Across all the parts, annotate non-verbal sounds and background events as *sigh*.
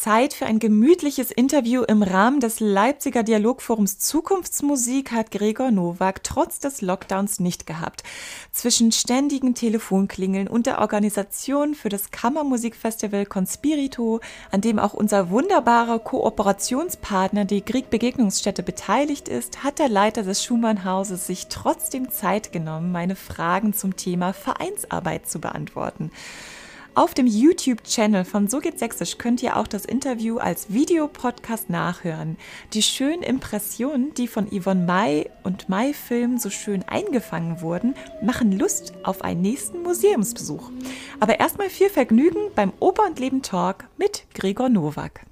Zeit für ein gemütliches Interview im Rahmen des Leipziger Dialogforums Zukunftsmusik hat Gregor Nowak trotz des Lockdowns nicht gehabt. Zwischen ständigen Telefonklingeln und der Organisation für das Kammermusikfestival Conspirito, an dem auch unser wunderbarer Kooperationspartner, die Grieg Begegnungsstätte, beteiligt ist, hat der Leiter des Schumann-Hauses sich trotzdem Zeit genommen, meine Fragen zum Thema Vereinsarbeit zu beantworten. Auf dem YouTube-Channel von So geht Sächsisch könnt ihr auch das Interview als Videopodcast nachhören. Die schönen Impressionen, die von Yvonne Mai und Mai Film so schön eingefangen wurden, machen Lust auf einen nächsten Museumsbesuch. Aber erstmal viel Vergnügen beim Oper und Leben Talk mit Gregor Nowak.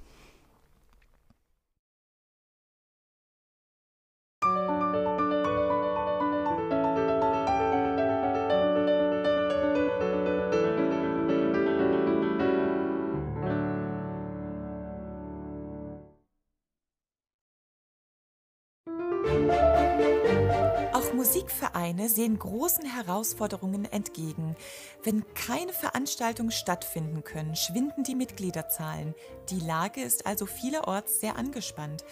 Musikvereine sehen großen Herausforderungen entgegen. Wenn keine Veranstaltungen stattfinden können, schwinden die Mitgliederzahlen. Die Lage ist also vielerorts sehr angespannt.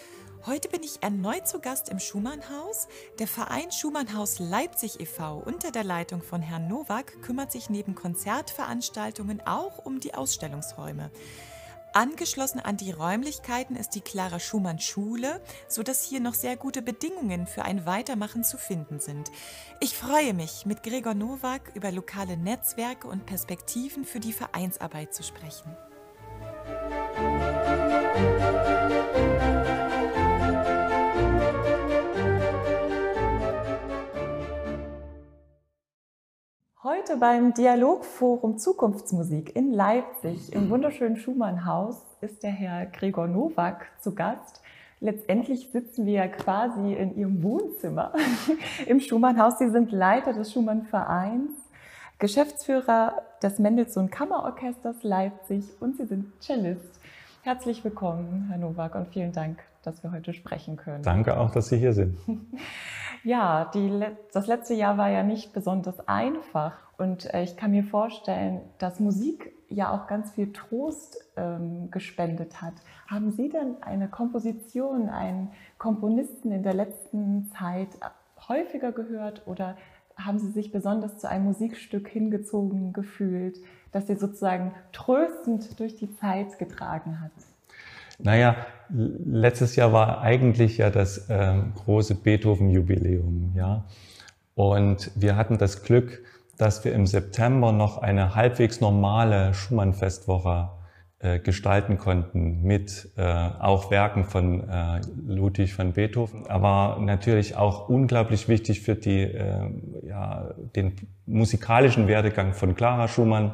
Heute bin ich erneut zu Gast im Schumannhaus. Der Verein Schumannhaus Leipzig e.V. unter der Leitung von Herrn Nowak kümmert sich neben Konzertveranstaltungen auch um die Ausstellungsräume. Angeschlossen an die Räumlichkeiten ist die Clara Schumann Schule, sodass hier noch sehr gute Bedingungen für ein Weitermachen zu finden sind. Ich freue mich, mit Gregor Nowak über lokale Netzwerke und Perspektiven für die Vereinsarbeit zu sprechen. Heute beim Dialogforum Zukunftsmusik in Leipzig im wunderschönen Schumannhaus ist der Herr Gregor Nowak zu Gast. Letztendlich sitzen wir ja quasi in Ihrem Wohnzimmer *laughs* im Schumannhaus. Sie sind Leiter des Schumann-Vereins, Geschäftsführer des Mendelssohn Kammerorchesters Leipzig und Sie sind Cellist. Herzlich willkommen, Herr Nowak, und vielen Dank, dass wir heute sprechen können. Danke auch, dass Sie hier sind. *laughs* Ja, die, das letzte Jahr war ja nicht besonders einfach und äh, ich kann mir vorstellen, dass Musik ja auch ganz viel Trost ähm, gespendet hat. Haben Sie denn eine Komposition, einen Komponisten in der letzten Zeit häufiger gehört oder haben Sie sich besonders zu einem Musikstück hingezogen gefühlt, das Sie sozusagen tröstend durch die Zeit getragen hat? Naja, letztes Jahr war eigentlich ja das äh, große Beethoven-Jubiläum, ja. Und wir hatten das Glück, dass wir im September noch eine halbwegs normale Schumann-Festwoche äh, gestalten konnten mit äh, auch Werken von äh, Ludwig van Beethoven. Aber natürlich auch unglaublich wichtig für die, äh, ja, den musikalischen Werdegang von Clara Schumann.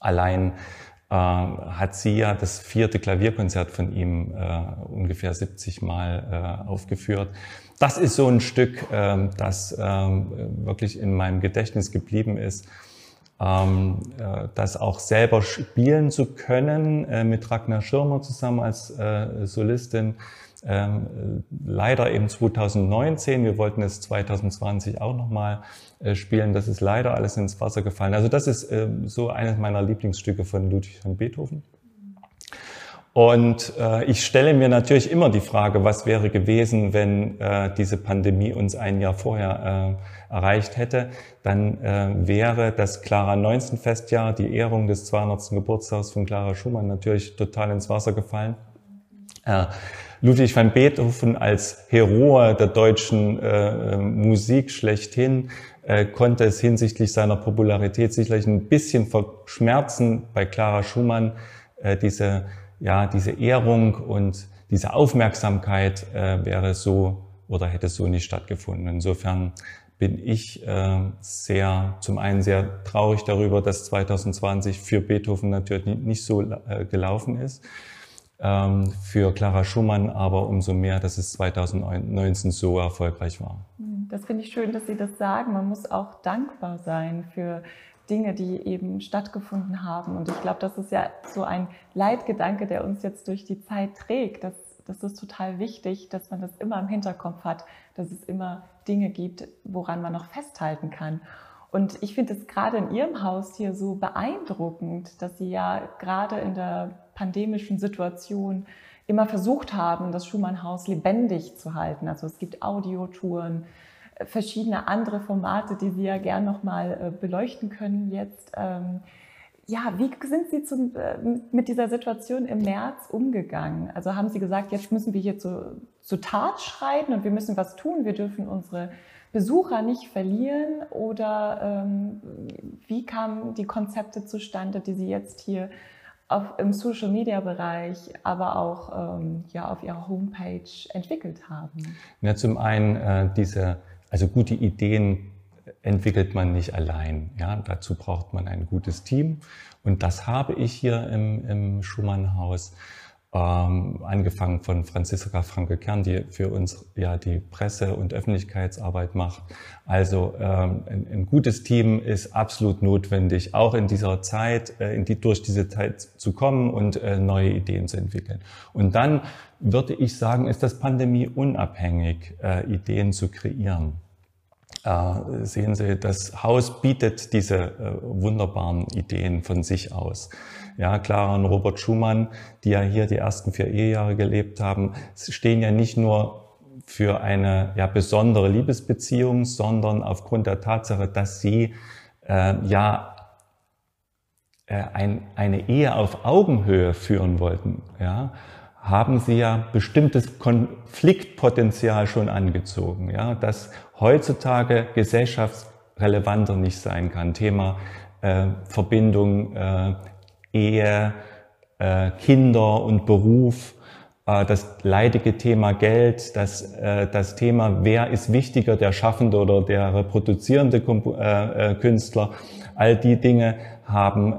Allein hat sie ja das vierte Klavierkonzert von ihm äh, ungefähr 70 Mal äh, aufgeführt. Das ist so ein Stück, ähm, das ähm, wirklich in meinem Gedächtnis geblieben ist. Ähm, äh, das auch selber spielen zu können äh, mit Ragnar Schirmer zusammen als äh, Solistin. Ähm, leider eben 2019, wir wollten es 2020 auch nochmal äh, spielen, das ist leider alles ins Wasser gefallen. Also das ist äh, so eines meiner Lieblingsstücke von Ludwig van Beethoven. Und äh, ich stelle mir natürlich immer die Frage, was wäre gewesen, wenn äh, diese Pandemie uns ein Jahr vorher äh, erreicht hätte. Dann äh, wäre das Clara 19 Festjahr, die Ehrung des 200. Geburtstags von Clara Schumann natürlich total ins Wasser gefallen. Äh, Ludwig van Beethoven als Heroe der deutschen äh, Musik schlechthin äh, konnte es hinsichtlich seiner Popularität sicherlich ein bisschen verschmerzen bei Clara Schumann, äh, diese, ja, diese Ehrung und diese Aufmerksamkeit äh, wäre so oder hätte so nicht stattgefunden. Insofern bin ich äh, sehr, zum einen sehr traurig darüber, dass 2020 für Beethoven natürlich nicht so äh, gelaufen ist ähm, für Clara Schumann, aber umso mehr, dass es 2019 so erfolgreich war. Hm, das finde ich schön, dass Sie das sagen. Man muss auch dankbar sein für Dinge, die eben stattgefunden haben. Und ich glaube, das ist ja so ein Leitgedanke, der uns jetzt durch die Zeit trägt. Das, das ist total wichtig, dass man das immer im Hinterkopf hat, dass es immer Dinge gibt, woran man noch festhalten kann. Und ich finde es gerade in Ihrem Haus hier so beeindruckend, dass Sie ja gerade in der pandemischen Situation immer versucht haben, das Schumann-Haus lebendig zu halten. Also es gibt Audiotouren, äh, verschiedene andere Formate, die Sie ja gern nochmal äh, beleuchten können jetzt. Ähm, ja, wie sind Sie zum, äh, mit dieser Situation im März umgegangen? Also haben Sie gesagt, jetzt müssen wir hier zu, zu Tat schreiten und wir müssen was tun, wir dürfen unsere Besucher nicht verlieren? Oder ähm, wie kamen die Konzepte zustande, die Sie jetzt hier auf, im Social Media Bereich, aber auch ähm, ja, auf ihrer Homepage entwickelt haben? Ja, zum einen äh, diese, also gute Ideen entwickelt man nicht allein. Ja, dazu braucht man ein gutes Team. Und das habe ich hier im, im Schumann-Haus ähm, angefangen von Franziska Franke-Kern, die für uns ja die Presse- und Öffentlichkeitsarbeit macht. Also ähm, ein, ein, gutes Team ist absolut notwendig, auch in dieser Zeit, äh, in die, durch diese Zeit zu kommen und äh, neue Ideen zu entwickeln. Und dann würde ich sagen, ist das Pandemie unabhängig, äh, Ideen zu kreieren. Äh, sehen Sie, das Haus bietet diese äh, wunderbaren Ideen von sich aus. Ja, Clara und Robert Schumann, die ja hier die ersten vier Ehejahre gelebt haben, stehen ja nicht nur für eine ja, besondere Liebesbeziehung, sondern aufgrund der Tatsache, dass sie äh, ja äh, ein, eine Ehe auf Augenhöhe führen wollten, ja, haben sie ja bestimmtes Konfliktpotenzial schon angezogen, ja, das heutzutage gesellschaftsrelevanter nicht sein kann. Thema äh, Verbindung äh, Ehe, äh, Kinder und Beruf, äh, das leidige Thema Geld, das, äh, das Thema, wer ist wichtiger, der Schaffende oder der reproduzierende Künstler. All die Dinge haben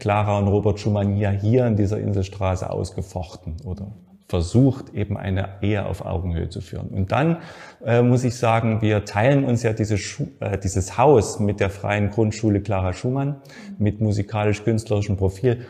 Clara und Robert Schumann hier, hier in dieser Inselstraße ausgefochten oder versucht, eben eine Ehe auf Augenhöhe zu führen. Und dann äh, muss ich sagen, wir teilen uns ja diese äh, dieses Haus mit der Freien Grundschule Clara Schumann, mit musikalisch-künstlerischem Profil.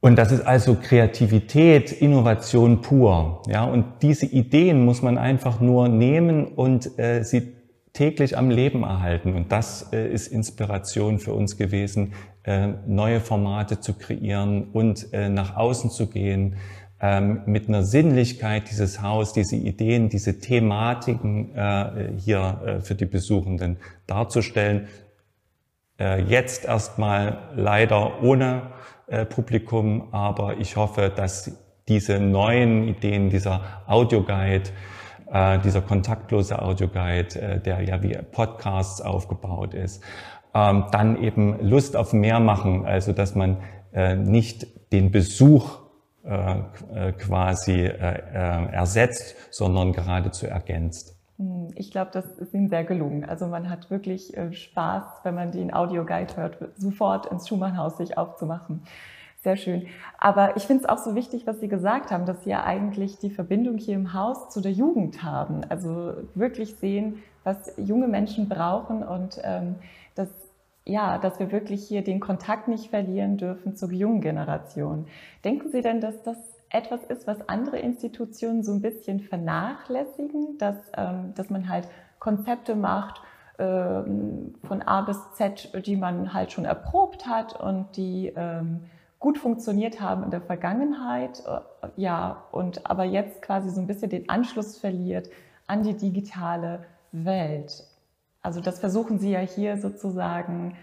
Und das ist also Kreativität, Innovation pur. Ja, und diese Ideen muss man einfach nur nehmen und äh, sie täglich am Leben erhalten. Und das äh, ist Inspiration für uns gewesen, äh, neue Formate zu kreieren und äh, nach außen zu gehen, ähm, mit einer Sinnlichkeit dieses Haus, diese Ideen, diese Thematiken äh, hier äh, für die Besuchenden darzustellen. Äh, jetzt erstmal leider ohne Publikum, aber ich hoffe, dass diese neuen Ideen, dieser Audioguide, äh, dieser kontaktlose Audioguide, äh, der ja wie Podcasts aufgebaut ist, ähm, dann eben Lust auf mehr machen, also dass man nicht den Besuch äh, äh, quasi äh, ersetzt, sondern geradezu ergänzt. Hm, ich glaube, das ist Ihnen sehr gelungen. Also man hat wirklich Spaß, wenn man den Audioguide hört, sofort ins Schumannhaus sich aufzumachen. Sehr schön. Aber ich finde es auch so wichtig, was Sie gesagt haben, dass Sie ja eigentlich die Verbindung hier im Haus zu der Jugend haben. Also wirklich sehen, was junge Menschen brauchen und ähm, das ja, dass wir wirklich hier den Kontakt nicht verlieren dürfen zur jungen Generation. Denken Sie denn, dass das etwas ist, was andere Institutionen so ein bisschen vernachlässigen, dass, ähm, dass man halt Konzepte macht ähm, von A bis Z, die man halt schon erprobt hat und die ähm, gut funktioniert haben in der Vergangenheit, äh, ja, und aber jetzt quasi so ein bisschen den Anschluss verliert an die digitale Welt. Also das versuchen Sie ja hier sozusagen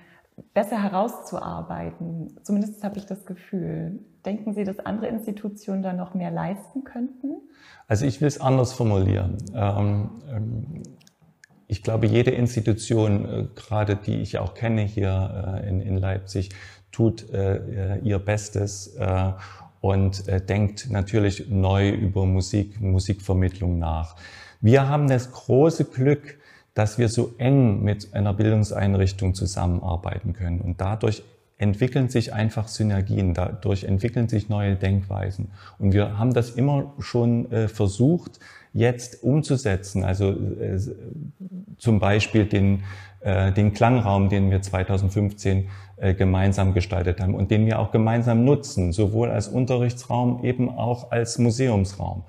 besser herauszuarbeiten. Zumindest habe ich das Gefühl. Denken Sie, dass andere Institutionen da noch mehr leisten könnten? Also ich will es anders formulieren. Ähm, ähm, ich glaube, jede Institution, äh, gerade die ich auch kenne hier äh, in, Leipzig, tut äh, ihr Bestes und denkt natürlich neu über Musik, Musikvermittlung nach. Wir haben das große Glück, dass wir so eng mit einer Bildungseinrichtung zusammenarbeiten können. Und dadurch entwickeln sich einfach Synergien, dadurch entwickeln sich neue Denkweisen. Und wir haben das immer schon äh, versucht, jetzt umzusetzen. Also äh, zum Beispiel den, äh, den Klangraum, den wir 2015 äh, gemeinsam gestaltet haben und den wir auch gemeinsam nutzen, sowohl als Unterrichtsraum, eben auch als Museumsraum.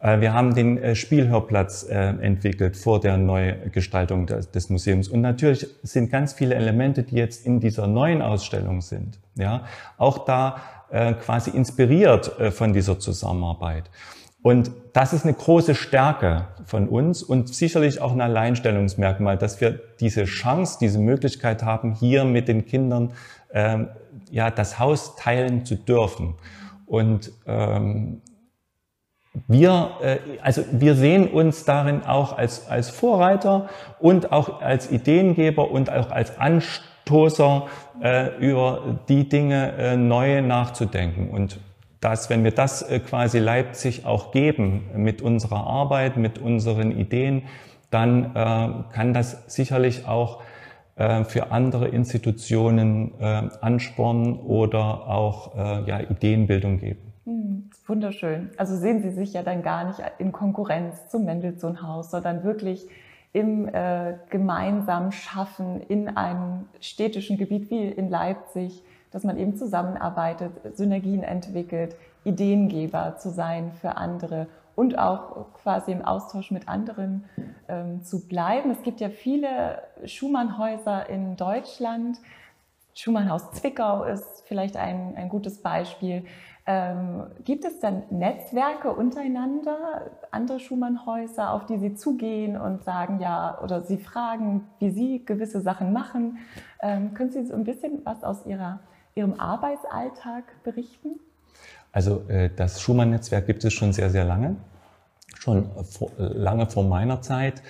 Äh, wir haben den äh, Spielhörplatz äh, entwickelt vor der Neugestaltung des Museums. Und natürlich sind ganz viele Elemente, die jetzt in dieser neuen Ausstellung sind. Ja, auch da quasi inspiriert von dieser Zusammenarbeit. Und das ist eine große Stärke von uns und sicherlich auch ein Alleinstellungsmerkmal, dass wir diese Chance, diese Möglichkeit haben, hier mit den Kindern ähm, ja das Haus teilen zu dürfen. Und ähm, wir, äh, also wir sehen uns darin auch als, als Vorreiter und auch als Ideengeber und auch als Anstoßer äh, über die Dinge äh, neu nachzudenken. Und dass, wenn wir das äh, quasi Leipzig auch geben mit unserer Arbeit, mit unseren Ideen, dann äh, kann das sicherlich auch äh, für andere Institutionen äh, Ansporn oder auch äh, ja, Ideenbildung geben. Hm, wunderschön. Also sehen Sie sich ja dann gar nicht in Konkurrenz zum Mendelssohn-Haus, sondern wirklich im äh, gemeinsamen Schaffen in einem städtischen Gebiet wie in Leipzig dass man eben zusammenarbeitet, Synergien entwickelt, Ideengeber zu sein für andere und auch quasi im Austausch mit anderen ähm, zu bleiben. Es gibt ja viele Schumannhäuser in Deutschland. Schumannhaus Zwickau ist vielleicht ein, ein gutes Beispiel. Ähm, gibt es dann Netzwerke untereinander, andere Schumannhäuser, auf die Sie zugehen und sagen, ja, oder Sie fragen, wie Sie gewisse Sachen machen? Ähm, können Sie so ein bisschen was aus Ihrer Ihrem Arbeitsalltag berichten? Also äh, das Schumann-Netzwerk gibt es schon sehr, sehr lange, schon vor, lange vor meiner Zeit.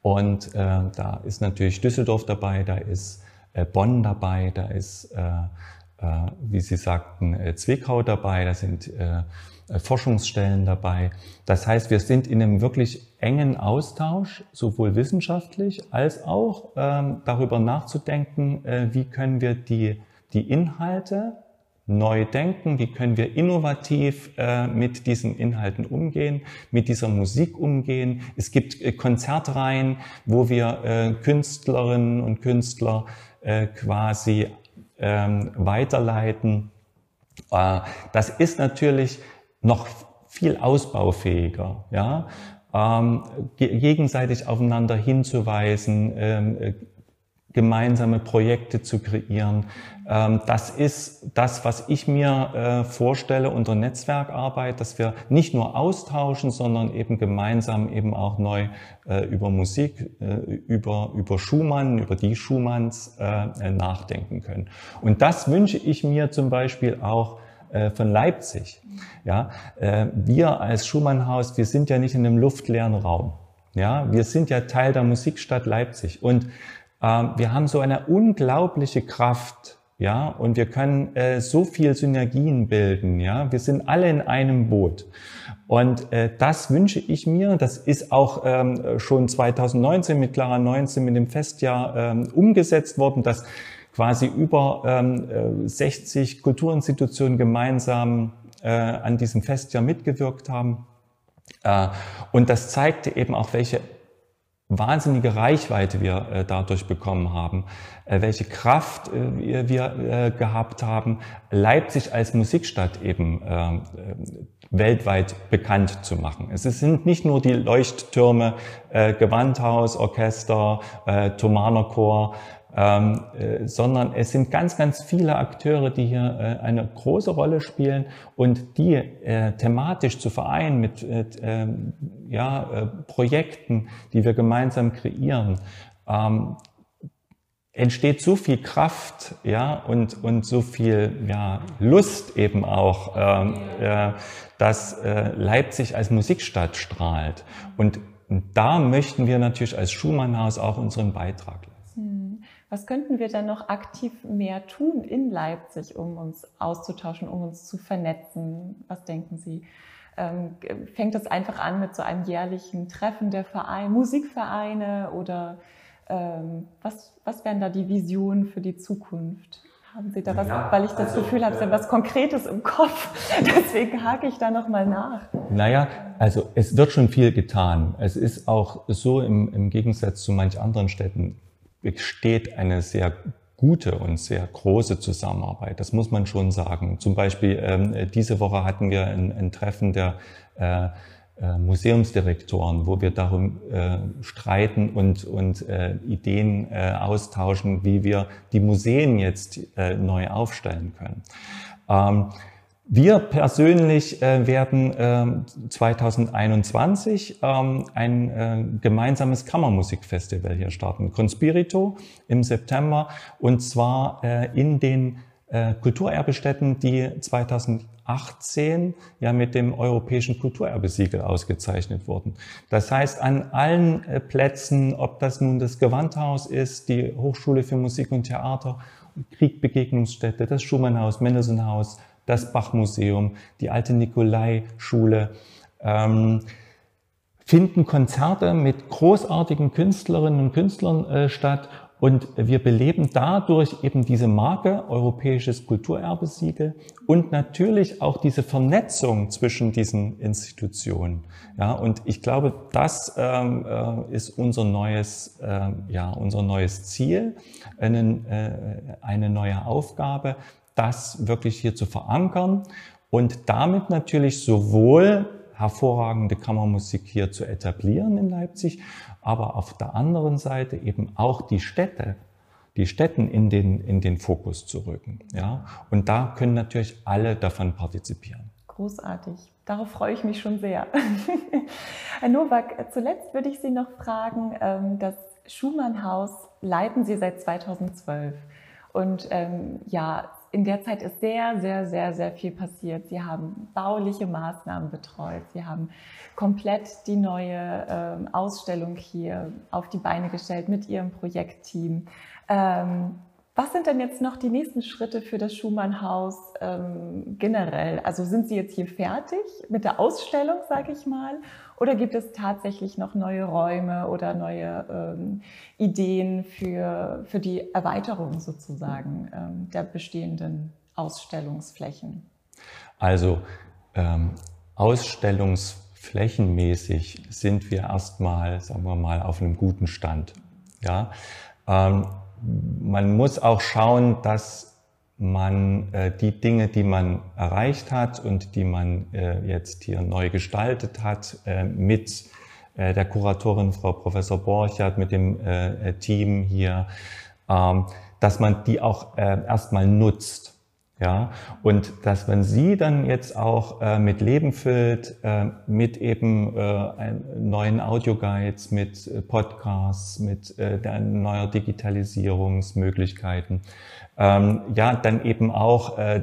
Und äh, da ist natürlich Düsseldorf dabei, da ist äh, Bonn dabei, da ist, äh, äh, wie Sie sagten, äh, Zwickau dabei, da sind äh, Forschungsstellen dabei. Das heißt, wir sind in einem wirklich engen Austausch, sowohl wissenschaftlich als auch ähm, darüber nachzudenken, äh, wie können wir die die Inhalte neu denken, wie können wir innovativ äh, mit diesen Inhalten umgehen, mit dieser Musik umgehen. Es gibt äh, Konzertreihen, wo wir äh, Künstlerinnen und Künstler äh, quasi ähm, weiterleiten. Äh, das ist natürlich noch viel ausbaufähiger, ja, ähm, gegenseitig aufeinander hinzuweisen, ähm, äh, gemeinsame Projekte zu kreieren. Ähm, das ist das, was ich mir äh, vorstelle unter Netzwerkarbeit, dass wir nicht nur austauschen, sondern eben gemeinsam eben auch neu äh, über Musik, äh, über, über Schumann, über die Schumanns nachdenken können. Und das wünsche ich mir zum Beispiel auch von Leipzig. Ja, wir als Schumannhaus, wir sind ja nicht in einem luftleeren Raum. Ja, wir sind ja Teil der Musikstadt Leipzig und wir haben so eine unglaubliche Kraft, ja, und wir können äh, so viel Synergien bilden, ja. Wir sind alle in einem Boot. Und äh, das wünsche ich mir. Das ist auch ähm, schon 2019 mit Clara 19 mit dem Festjahr ähm, umgesetzt worden, dass quasi über ähm, 60 äh, Kulturinstitutionen gemeinsam äh, an diesem Festjahr mitgewirkt haben. Äh, und das zeigte eben auch, welche wahnsinnige Reichweite wir äh, dadurch bekommen haben, äh, welche Kraft äh, wir äh, gehabt haben, Leipzig als Musikstadt eben äh, weltweit bekannt zu machen. Es sind nicht nur die Leuchttürme, äh, Gewandhaus, Orchester, äh, Thomaner Chor, ähm, äh, sondern es sind ganz, ganz viele Akteure, die hier äh, eine große Rolle spielen und die äh, thematisch zu vereinen mit äh, ähm, ja, äh, Projekten, die wir gemeinsam kreieren. Ähm, entsteht so viel Kraft ja und und so viel ja Lust eben auch ähm, äh, dass äh, Leipzig als Musikstadt strahlt und, da möchten wir natürlich als Schumannhaus auch unseren Beitrag was könnten wir dann noch aktiv mehr tun in Leipzig, um uns auszutauschen, um uns zu vernetzen? Was denken Sie? Ähm, fängt das einfach an mit so einem jährlichen Treffen der Vereine, Musikvereine oder ähm, was, was wären da die Visionen für die Zukunft? Haben Sie da was, ja, weil ich das also, Gefühl habe, Sie haben was Konkretes im Kopf. *laughs* Deswegen hake ich da nochmal nach. Naja, also es wird schon viel getan. Es ist auch so im, im Gegensatz zu manch anderen Städten besteht eine sehr gute und sehr große Zusammenarbeit. Das muss man schon sagen. Zum Beispiel ähm, diese Woche hatten wir ein, ein Treffen der äh, äh, Museumsdirektoren, wo wir darum äh, streiten und, und äh, Ideen äh, austauschen, wie wir die Museen jetzt äh, neu aufstellen können. Ähm, wir persönlich äh, werden äh, 2021 ähm, ein äh, gemeinsames Kammermusikfestival hier starten, Conspirito im September, und zwar äh, in den äh, Kulturerbestätten, die 2018 ja mit dem Europäischen Kulturerbesiegel ausgezeichnet wurden. Das heißt, an allen äh, Plätzen, ob das nun das Gewandhaus ist, die Hochschule für Musik und Theater, Kriegbegegnungsstätte, das Schumannhaus, Mendelssohnhaus, das Bachmuseum, die alte Nikolai-Schule, ähm, finden Konzerte mit großartigen Künstlerinnen und Künstlern äh, statt und wir beleben dadurch eben diese Marke Europäisches Kulturerbesiegel und natürlich auch diese Vernetzung zwischen diesen Institutionen. Ja, und ich glaube, das ähm, äh, ist unser neues, äh, ja, unser neues Ziel, einen, äh, eine neue Aufgabe, das wirklich hier zu verankern und damit natürlich sowohl hervorragende Kammermusik hier zu etablieren in Leipzig, aber auf der anderen Seite eben auch die Städte, die Städten in den, in den Fokus zu rücken. Ja? Und da können natürlich alle davon partizipieren. Großartig. Darauf freue ich mich schon sehr. *laughs* Herr Nowak, zuletzt würde ich Sie noch fragen, ähm, das Schumann-Haus leiten Sie seit 2012. Und ähm, ja, in der Zeit ist sehr, sehr, sehr, sehr viel passiert. Sie haben bauliche Maßnahmen betreut. Sie haben komplett die neue ähm, Ausstellung hier auf die Beine gestellt mit Ihrem Projektteam. Ähm, was sind denn jetzt noch die nächsten Schritte für das Schumann-Haus ähm, generell? Also sind Sie jetzt hier fertig mit der Ausstellung, sage ich mal? Oder gibt es tatsächlich noch neue Räume oder neue ähm, Ideen für, für die Erweiterung sozusagen ähm, der bestehenden Ausstellungsflächen? Also ähm, ausstellungsflächenmäßig sind wir erstmal, sagen wir mal, auf einem guten Stand. Ja. Man muss auch schauen, dass man äh, die Dinge, die man erreicht hat und die man äh, jetzt hier neu gestaltet hat, äh, mit äh, der Kuratorin Frau Professor Borchert, mit dem äh, Team hier, ähm, dass man die auch äh, erstmal nutzt. Ja, und dass man sie dann jetzt auch äh, mit Leben füllt, äh, mit eben äh, neuen Audioguides, mit äh, Podcasts, mit äh, der neuer Digitalisierungsmöglichkeiten. Ähm, ja, dann eben auch äh,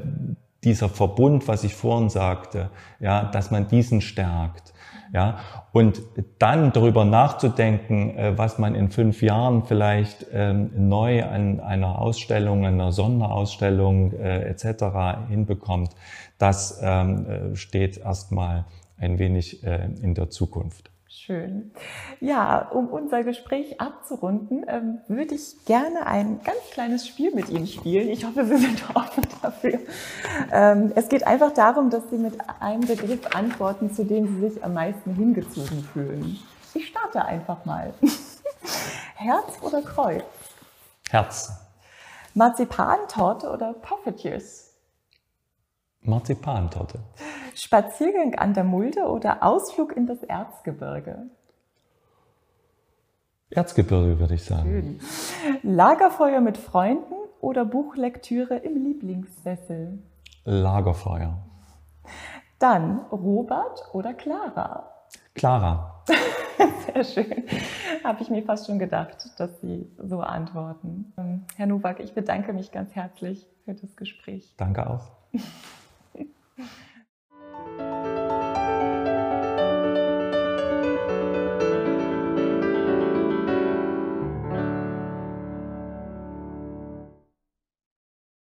dieser Verbund, was ich vorhin sagte, ja, dass man diesen stärkt. Ja, und dann darüber nachzudenken, äh, was man in fünf Jahren vielleicht ähm, neu an einer Ausstellung, einer Sonderausstellung äh, etc. hinbekommt, das ähm, äh, steht erstmal ein wenig in der Zukunft. Schön. Ja, um unser Gespräch abzurunden, ähm, würde ich gerne ein ganz kleines Spiel mit Ihnen spielen. Ich hoffe, Sie sind *laughs* offen dafür. Ähm, es geht einfach darum, dass Sie mit einem Begriff antworten, zu dem Sie sich am meisten hingezogen fühlen. Ich starte einfach mal. *laughs* Herz oder Kreuz? Herz. Marzipantorte oder Poffertjes? Marzipantorte. Spaziergang an der Mulde oder Ausflug in das Erzgebirge? Erzgebirge, würde ich sagen. Schön. Lagerfeuer mit Freunden oder Buchlektüre im Lieblingssessel? Lagerfeuer. Dann Robert oder Clara? Clara. *laughs* Sehr schön. Habe ich mir fast schon gedacht, dass Sie so antworten. Ähm, Herr Nowak, ich bedanke mich ganz herzlich für das Gespräch. Danke auch. *laughs* Yeah.